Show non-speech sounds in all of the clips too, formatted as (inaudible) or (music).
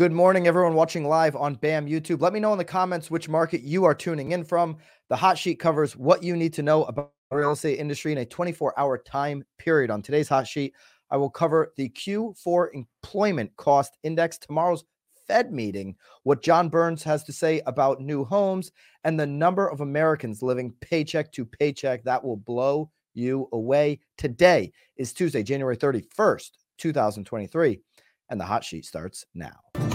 Good morning, everyone watching live on BAM YouTube. Let me know in the comments which market you are tuning in from. The hot sheet covers what you need to know about the real estate industry in a 24 hour time period. On today's hot sheet, I will cover the Q4 employment cost index, tomorrow's Fed meeting, what John Burns has to say about new homes, and the number of Americans living paycheck to paycheck. That will blow you away. Today is Tuesday, January 31st, 2023, and the hot sheet starts now.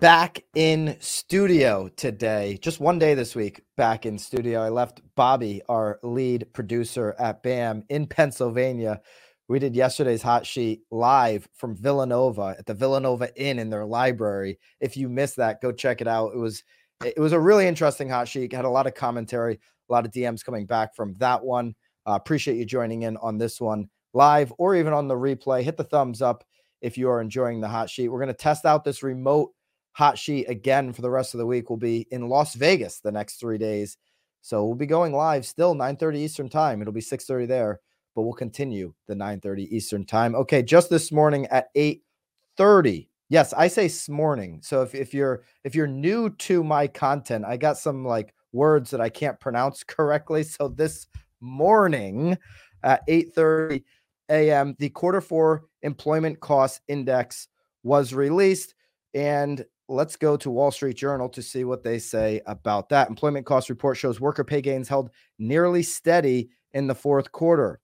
Back in studio today. Just one day this week back in studio. I left Bobby, our lead producer at BAM in Pennsylvania. We did yesterday's hot sheet live from Villanova at the Villanova Inn in their library. If you missed that, go check it out. It was it was a really interesting hot sheet. Had a lot of commentary, a lot of DMs coming back from that one. Uh, appreciate you joining in on this one live or even on the replay. Hit the thumbs up if you are enjoying the hot sheet. We're going to test out this remote hot sheet again for the rest of the week. We'll be in Las Vegas the next three days. So we'll be going live still 9:30 Eastern time. It'll be 6:30 there, but we'll continue the 9:30 Eastern time. Okay, just this morning at 8:30. Yes, I say morning. So if, if you're if you're new to my content, I got some like words that I can't pronounce (laughs) correctly. So this morning at 8:30 a.m., the quarter four employment cost index was released. And let's go to Wall Street Journal to see what they say about that. Employment cost report shows worker pay gains held nearly steady in the fourth quarter.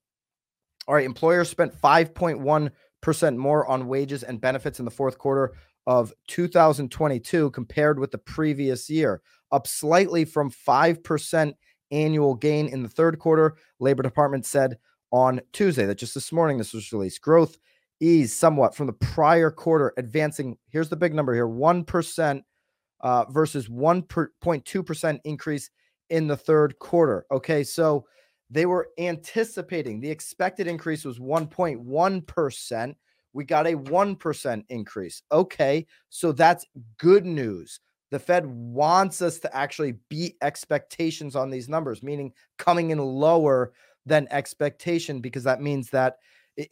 All right, employers spent 5.1% more on wages and benefits in the fourth quarter of 2022 compared with the previous year, up slightly from 5% annual gain in the third quarter. Labor Department said on Tuesday that just this morning this was released. Growth ease somewhat from the prior quarter, advancing. Here's the big number here 1% uh, versus 1.2% increase in the third quarter. Okay, so they were anticipating the expected increase was 1.1%. We got a 1% increase. Okay, so that's good news. The Fed wants us to actually beat expectations on these numbers, meaning coming in lower than expectation, because that means that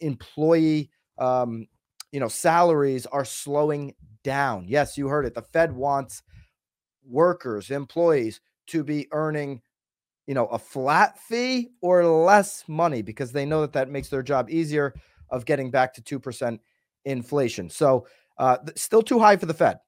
employee um, you know, salaries are slowing down. Yes, you heard it. The Fed wants workers, employees to be earning, you know, a flat fee or less money because they know that that makes their job easier of getting back to 2% inflation. So, uh, still too high for the Fed.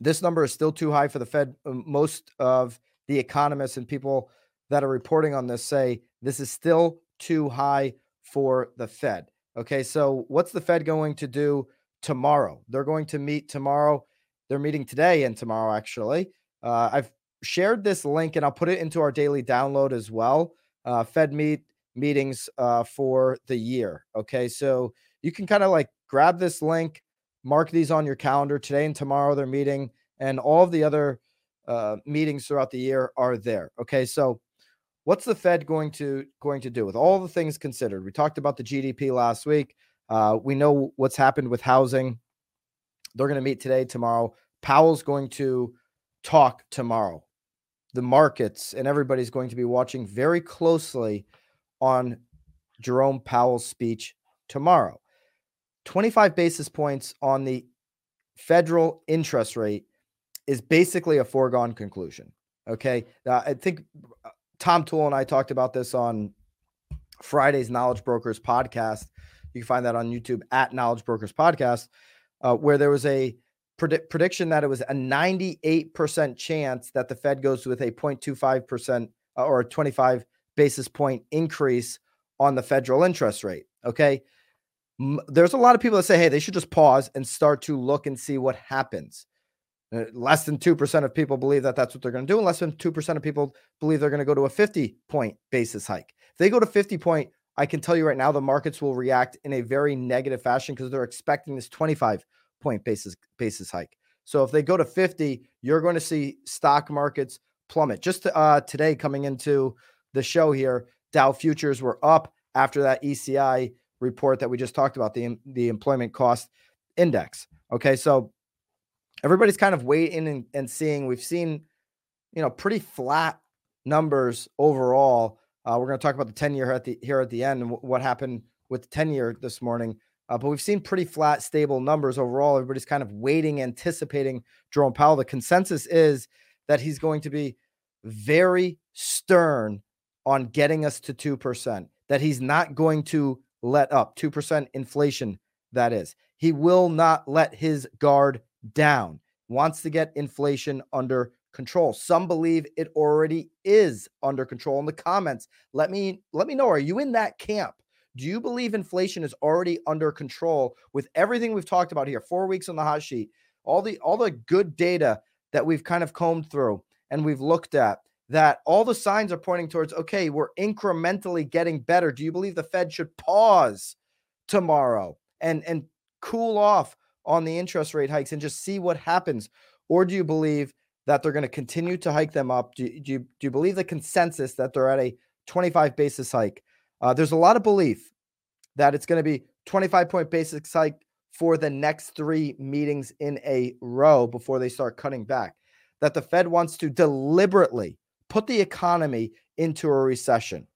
This number is still too high for the Fed. Most of the economists and people that are reporting on this say this is still too high for the Fed. Okay, so what's the Fed going to do tomorrow? They're going to meet tomorrow. They're meeting today and tomorrow, actually. Uh, I've shared this link and I'll put it into our daily download as well. Uh, Fed meet meetings uh, for the year. Okay, so you can kind of like grab this link, mark these on your calendar. Today and tomorrow they're meeting, and all of the other uh, meetings throughout the year are there. Okay, so what's the Fed going to going to do with all the things considered? We talked about the GDP last week. Uh, we know what's happened with housing. They're going to meet today, tomorrow. Powell's going to talk tomorrow. The markets and everybody's going to be watching very closely on Jerome Powell's speech tomorrow. 25 basis points on the federal interest rate is basically a foregone conclusion. Okay. Uh, I think Tom Toole and I talked about this on Friday's Knowledge Brokers podcast. You can find that on YouTube at Knowledge Brokers Podcast, uh, where there was a pred- prediction that it was a 98% chance that the Fed goes with a 0.25% uh, or a 25 basis point increase on the federal interest rate. Okay. There's a lot of people that say, hey, they should just pause and start to look and see what happens. Uh, less than 2% of people believe that that's what they're going to do, and less than 2% of people believe they're going to go to a 50 point basis hike. If they go to 50 point, I can tell you right now the markets will react in a very negative fashion because they're expecting this 25 point basis basis hike. So if they go to 50, you're going to see stock markets plummet. Just uh, today, coming into the show here, Dow futures were up after that ECI report that we just talked about, the, the employment cost index. Okay, so everybody's kind of waiting and, and seeing. We've seen, you know, pretty flat numbers overall. Uh, we're going to talk about the 10 year at the here at the end and w- what happened with the 10 year this morning. Uh, but we've seen pretty flat, stable numbers overall. Everybody's kind of waiting, anticipating Jerome Powell. The consensus is that he's going to be very stern on getting us to 2%, that he's not going to let up 2% inflation, that is. He will not let his guard down, wants to get inflation under control. Some believe it already is under control in the comments. Let me let me know are you in that camp? Do you believe inflation is already under control with everything we've talked about here? 4 weeks on the hot sheet. All the all the good data that we've kind of combed through and we've looked at that all the signs are pointing towards okay, we're incrementally getting better. Do you believe the Fed should pause tomorrow and and cool off on the interest rate hikes and just see what happens? Or do you believe that they're going to continue to hike them up? Do, do, you, do you believe the consensus that they're at a 25 basis hike? Uh, there's a lot of belief that it's going to be 25 point basis hike for the next three meetings in a row before they start cutting back. That the Fed wants to deliberately put the economy into a recession.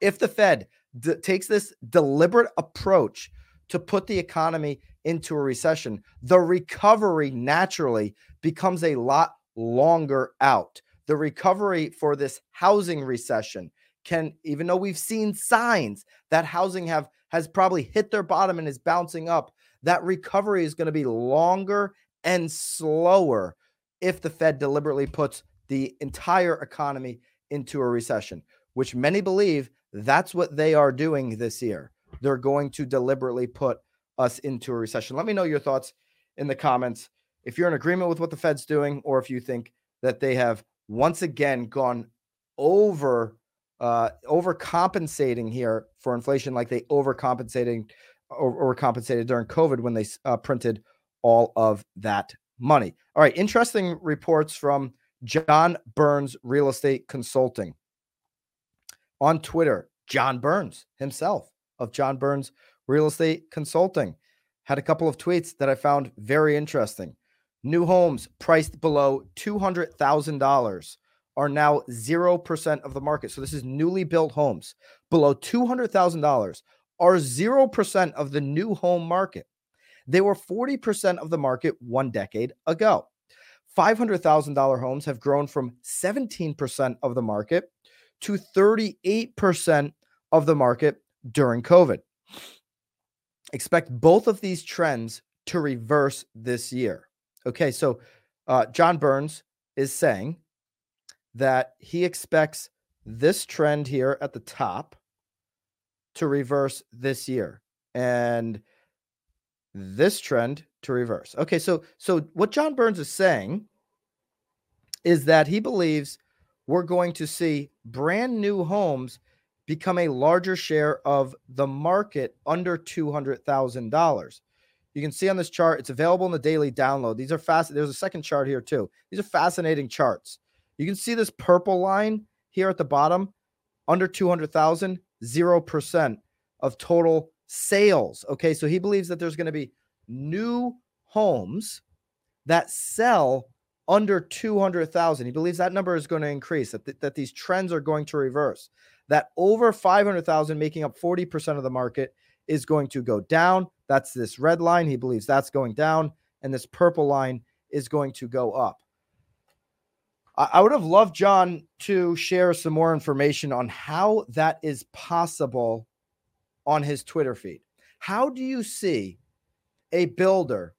If the Fed d- takes this deliberate approach to put the economy into a recession, the recovery naturally becomes a lot longer out. The recovery for this housing recession can, even though we've seen signs that housing have has probably hit their bottom and is bouncing up, that recovery is going to be longer and slower if the Fed deliberately puts the entire economy into a recession, which many believe that's what they are doing this year. They're going to deliberately put us into a recession. Let me know your thoughts in the comments. If you're in agreement with what the Fed's doing, or if you think that they have once again gone over uh, overcompensating here for inflation, like they overcompensating or overcompensated during COVID when they uh, printed all of that money. All right, interesting reports from John Burns Real Estate Consulting on Twitter. John Burns himself of John Burns Real Estate Consulting had a couple of tweets that I found very interesting. New homes priced below $200,000 are now 0% of the market. So this is newly built homes below $200,000 are 0% of the new home market. They were 40% of the market one decade ago. $500,000 homes have grown from 17% of the market to 38% of the market during COVID. Expect both of these trends to reverse this year. Okay, so uh, John Burns is saying that he expects this trend here at the top to reverse this year and this trend to reverse. Okay, so so what John Burns is saying is that he believes we're going to see brand new homes become a larger share of the market under $200,000. You can see on this chart, it's available in the daily download. These are fast. There's a second chart here too. These are fascinating charts. You can see this purple line here at the bottom, under 200,000, 0% of total sales. Okay, so he believes that there's going to be new homes that sell under 200,000. He believes that number is going to increase, that, th- that these trends are going to reverse, that over 500,000, making up 40% of the market, is going to go down. That's this red line. He believes that's going down. And this purple line is going to go up. I would have loved John to share some more information on how that is possible on his Twitter feed. How do you see a builder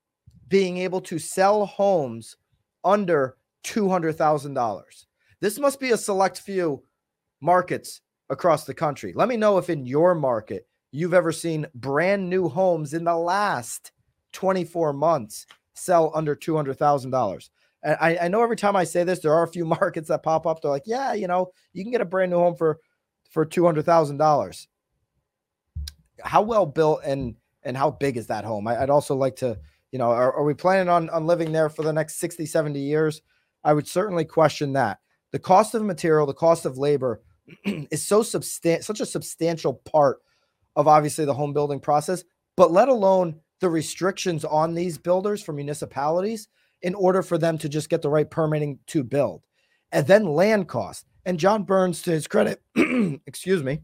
being able to sell homes under $200,000? This must be a select few markets across the country. Let me know if in your market you've ever seen brand new homes in the last 24 months sell under $200,000. And I, I know every time I say this, there are a few (laughs) markets that pop up. They're like, yeah, you know, you can get a brand new home for for two hundred thousand dollars. How well built and and how big is that home? I, would also like to, you know, are, are we planning on on living there for the next 60, 70 years? I would certainly question that. The cost of material, the cost of labor (clears throat) is so substan- such a substantial part of obviously the home building process, but let alone the restrictions on these builders for municipalities in order for them to just get the right permitting to build. And then land cost. And John Burns, to his credit, (clears throat) excuse me,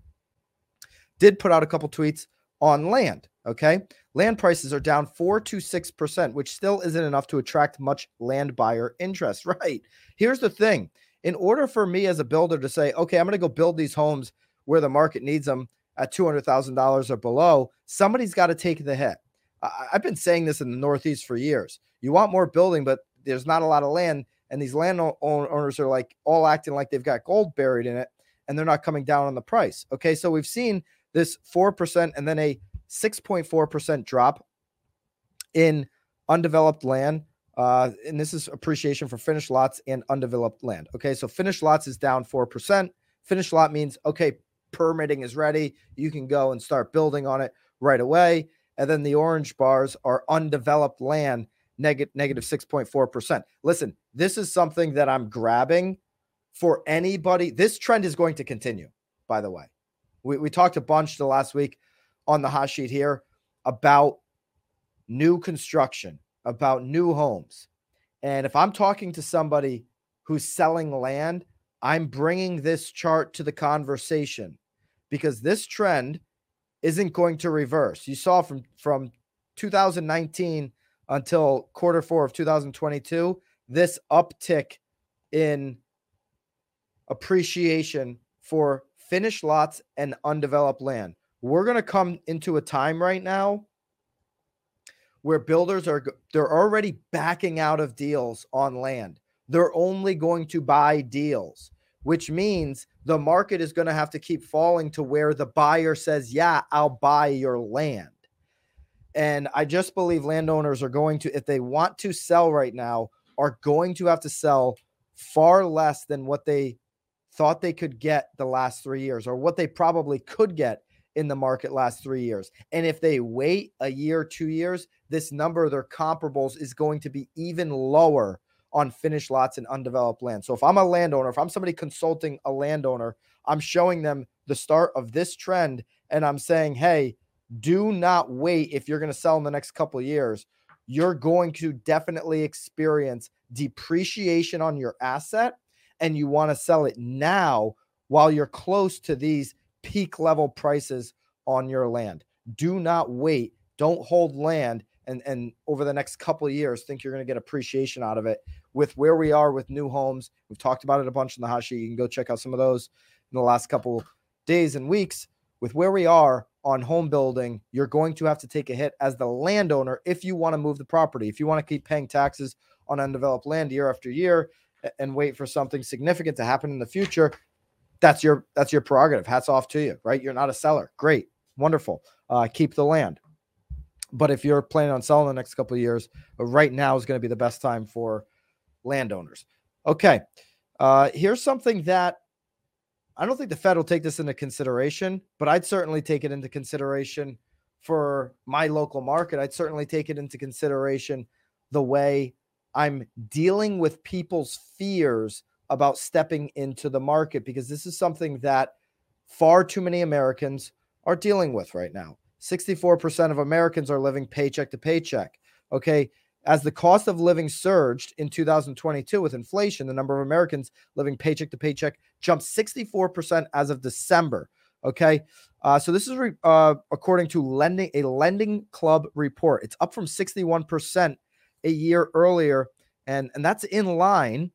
did put out a couple tweets on land. Okay. Land prices are down four to 6%, which still isn't enough to attract much land buyer interest. (laughs) Right. Here's the thing in order for me as a builder to say, okay, I'm going to go build these homes where the market needs them at $200,000 or below, somebody's got to take the hit. I- I've been saying this in the Northeast for years. You want more building, but there's not a lot of land. And these land owners are like all acting like they've got gold buried in it and they're not coming down on the price. Okay. So we've seen this 4% and then a 6.4% drop in undeveloped land. Uh, and this is appreciation for finished lots and undeveloped land. Okay. So finished lots is down 4%. Finished lot means, okay, permitting is ready. You can go and start building on it right away. And then the orange bars are undeveloped land, negative negative 6.4%. Listen, this is something that I'm grabbing for anybody. This trend is going to continue, by the way. We, we talked a bunch the last week on the hot sheet here about new construction, about new homes. And if I'm talking to somebody who's selling land, I'm bringing this chart to the conversation because this trend isn't going to reverse. You saw from from 2019 until quarter 4 of 2022 this uptick in appreciation for finished lots and undeveloped land. We're going to come into a time right now where builders are they're already backing out of deals on land. They're only going to buy deals, which means the market is going to have to keep falling to where the buyer says, "Yeah, I'll buy your land." And I just believe landowners are going to if they want to sell right now are going to have to sell far less than what they thought they could get the last 3 years or what they probably could get in the market last 3 years. And if they wait a year, 2 years, this number of their comparables is going to be even lower on finished lots and undeveloped land. So if I'm a landowner, if I'm somebody consulting a landowner, I'm showing them the start of this trend and I'm saying, "Hey, do not wait if you're going to sell in the next couple years. You're going to definitely experience depreciation on your asset and you want to sell it now while you're close to these peak level prices on your land. Do not wait. Don't hold land and and over the next couple of years think you're going to get appreciation out of it with where we are with new homes we've talked about it a bunch in the sheet you can go check out some of those in the last couple days and weeks with where we are on home building you're going to have to take a hit as the landowner if you want to move the property if you want to keep paying taxes on undeveloped land year after year and wait for something significant to happen in the future that's your that's your prerogative hats off to you right you're not a seller great wonderful uh, keep the land but if you're planning on selling the next couple of years, uh, right now is going to be the best time for landowners. Okay. Uh, here's something that I don't think the Fed will take this into consideration, but I'd certainly take it into consideration for my local market. I'd certainly take it into consideration the way I'm dealing with people's fears about stepping into the market because this is something that far too many Americans are dealing with right now. 64% of Americans are living paycheck to paycheck. Okay. As the cost of living surged in 2022 with inflation, the number of Americans living paycheck to paycheck jumped 64% as of December. Okay. Uh, so this is re- uh, according to lending a lending club report. It's up from 61% a year earlier. And, and that's in line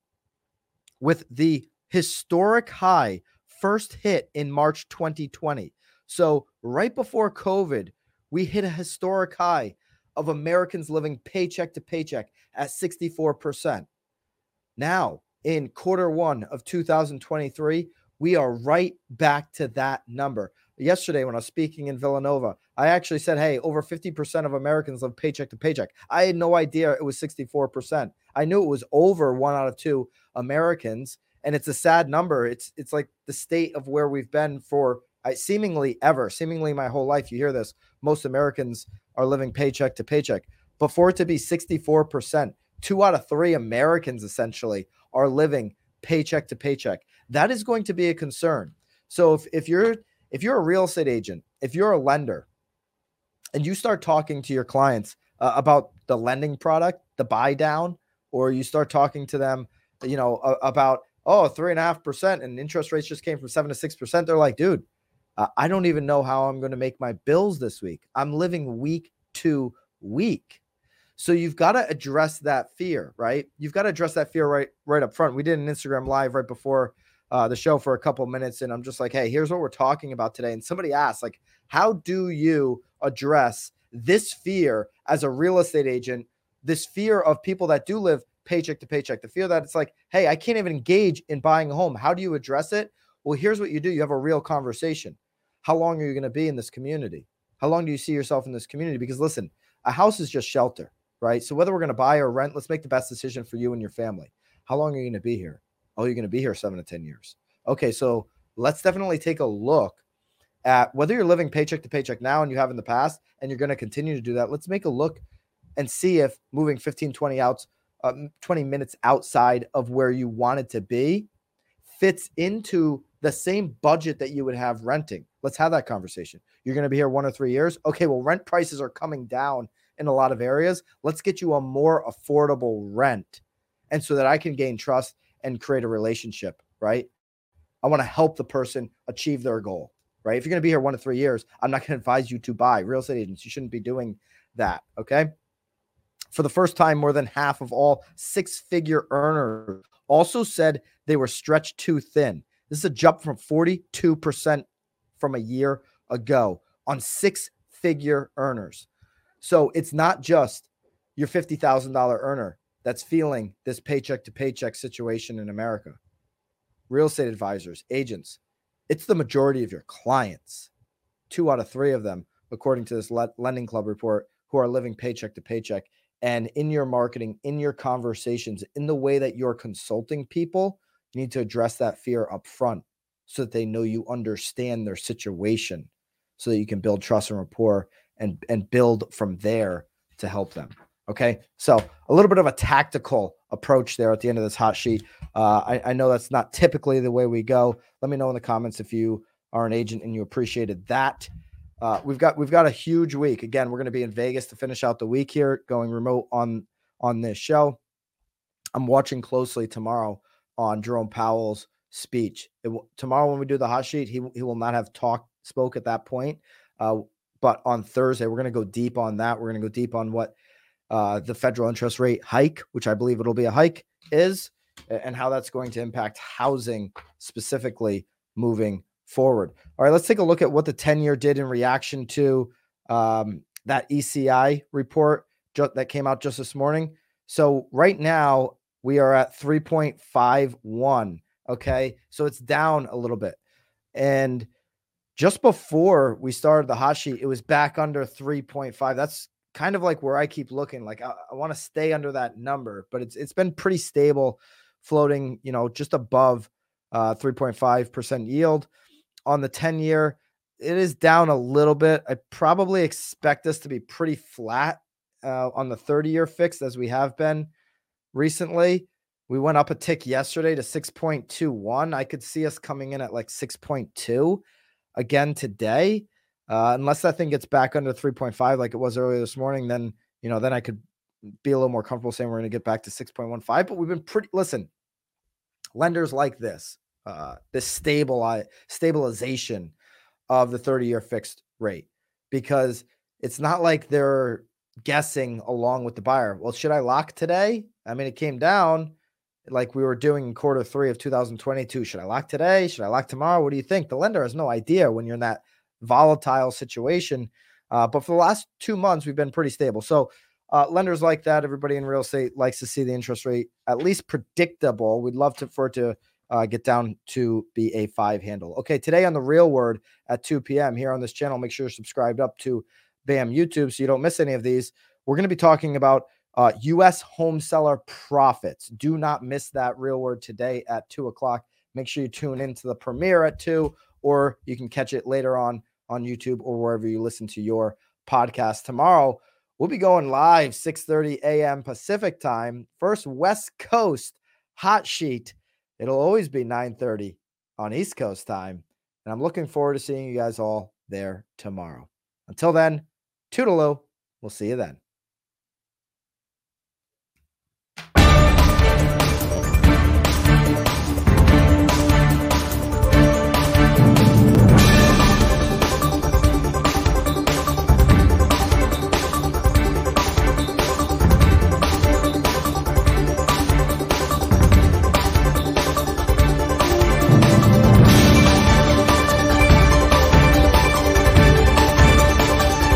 with the historic high first hit in March 2020. So, right before COVID, we hit a historic high of Americans living paycheck to paycheck at 64%. Now, in quarter one of 2023, we are right back to that number. Yesterday, when I was speaking in Villanova, I actually said, Hey, over 50% of Americans live paycheck to paycheck. I had no idea it was 64%. I knew it was over one out of two Americans. And it's a sad number. It's it's like the state of where we've been for I, seemingly ever, seemingly my whole life, you hear this. Most Americans are living paycheck to paycheck. But for it to be 64%, two out of three Americans essentially are living paycheck to paycheck. That is going to be a concern. So if, if you're if you're a real estate agent, if you're a lender, and you start talking to your clients uh, about the lending product, the buy down, or you start talking to them, you know, about oh three and a half percent and interest rates just came from seven to six percent. They're like, dude, uh, I don't even know how I'm going to make my bills this week. I'm living week to week. So you've got to address that fear, right? You've got to address that fear right right up front. We did an Instagram live right before uh, the show for a couple minutes, and I'm just like, hey, here's what we're talking about today. And somebody asked, like, how do you address this fear as a real estate agent? This fear of people that do live paycheck to paycheck, the fear that it's like, hey, I can't even engage in buying a home. How do you address it? Well, here's what you do: you have a real conversation. How long are you going to be in this community? How long do you see yourself in this community? Because listen, a house is just shelter right? So whether we're going to buy or rent, let's make the best decision for you and your family. How long are you going to be here? Oh, you're going to be here seven to 10 years. Okay, so let's definitely take a look at whether you're living paycheck to paycheck now and you have in the past, and you're going to continue to do that. Let's make a look and see if moving 15, 20 outs, uh, 20 minutes outside of where you wanted to be fits into the same budget that you would have renting. Let's have that conversation. You're going to be here one or three years. Okay, well, rent prices are coming down in a lot of areas. Let's get you a more affordable rent. And so that I can gain trust and create a relationship, right? I want to help the person achieve their goal, right? If you're going to be here one to three years, I'm not going to advise you to buy real estate agents. You shouldn't be doing that, okay? For the first time, more than half of all six figure earners also said they were stretched too thin. This is a jump from 42% from a year ago on six figure earners. So it's not just your $50,000 earner that's feeling this paycheck to paycheck situation in America. Real estate advisors, agents, it's the majority of your clients. Two out of three of them, according to this Lending Club report, who are living paycheck to paycheck. And in your marketing, in your conversations, in the way that you're consulting people, you need to address that fear up front so that they know you understand their situation so that you can build trust and rapport and and build from there to help them. Okay, so a little bit of a tactical approach there at the end of this hot sheet. Uh, I, I know that's not typically the way we go. Let me know in the comments if you are an agent and you appreciated that. Uh, we've got we've got a huge week. Again, we're going to be in Vegas to finish out the week here, going remote on on this show. I'm watching closely tomorrow on Jerome Powell's speech. Tomorrow, when we do the hot sheet, he he will not have talk spoke at that point. Uh, but on Thursday, we're going to go deep on that. We're going to go deep on what uh, the federal interest rate hike, which I believe it'll be a hike, is, and how that's going to impact housing specifically moving forward. All right, let's take a look at what the 10 year did in reaction to um, that ECI report ju- that came out just this morning. So, right now, we are at 3.51. Okay. So, it's down a little bit. And just before we started the hot sheet, it was back under 3.5. That's kind of like where I keep looking. Like I, I want to stay under that number, but it's it's been pretty stable, floating, you know, just above uh 3.5% yield on the 10 year. It is down a little bit. I probably expect this to be pretty flat uh, on the 30 year fixed as we have been recently. We went up a tick yesterday to 6.21. I could see us coming in at like 6.2 again today. Uh, unless that thing gets back under 3.5 like it was earlier this morning, then you know, then I could be a little more comfortable saying we're going to get back to 6.15. But we've been pretty listen, lenders like this, uh, this stable stabilization of the 30-year fixed rate, because it's not like they're guessing along with the buyer. Well, should I lock today? I mean, it came down like we were doing in quarter three of 2022. Should I lock today? Should I lock tomorrow? What do you think? The lender has no idea when you're in that volatile situation. Uh, but for the last two months, we've been pretty stable. So uh, lenders like that, everybody in real estate likes to see the interest rate at least predictable. We'd love to for it to uh, get down to be a five handle. Okay, today on the Real Word at 2 p.m. here on this channel, make sure you're subscribed up to BAM YouTube so you don't miss any of these. We're going to be talking about uh, U.S. home seller profits. Do not miss that real word today at two o'clock. Make sure you tune into the premiere at two, or you can catch it later on on YouTube or wherever you listen to your podcast. Tomorrow, we'll be going live 6:30 a.m. Pacific time. First West Coast hot sheet. It'll always be 9:30 on East Coast time, and I'm looking forward to seeing you guys all there tomorrow. Until then, toodaloo. We'll see you then.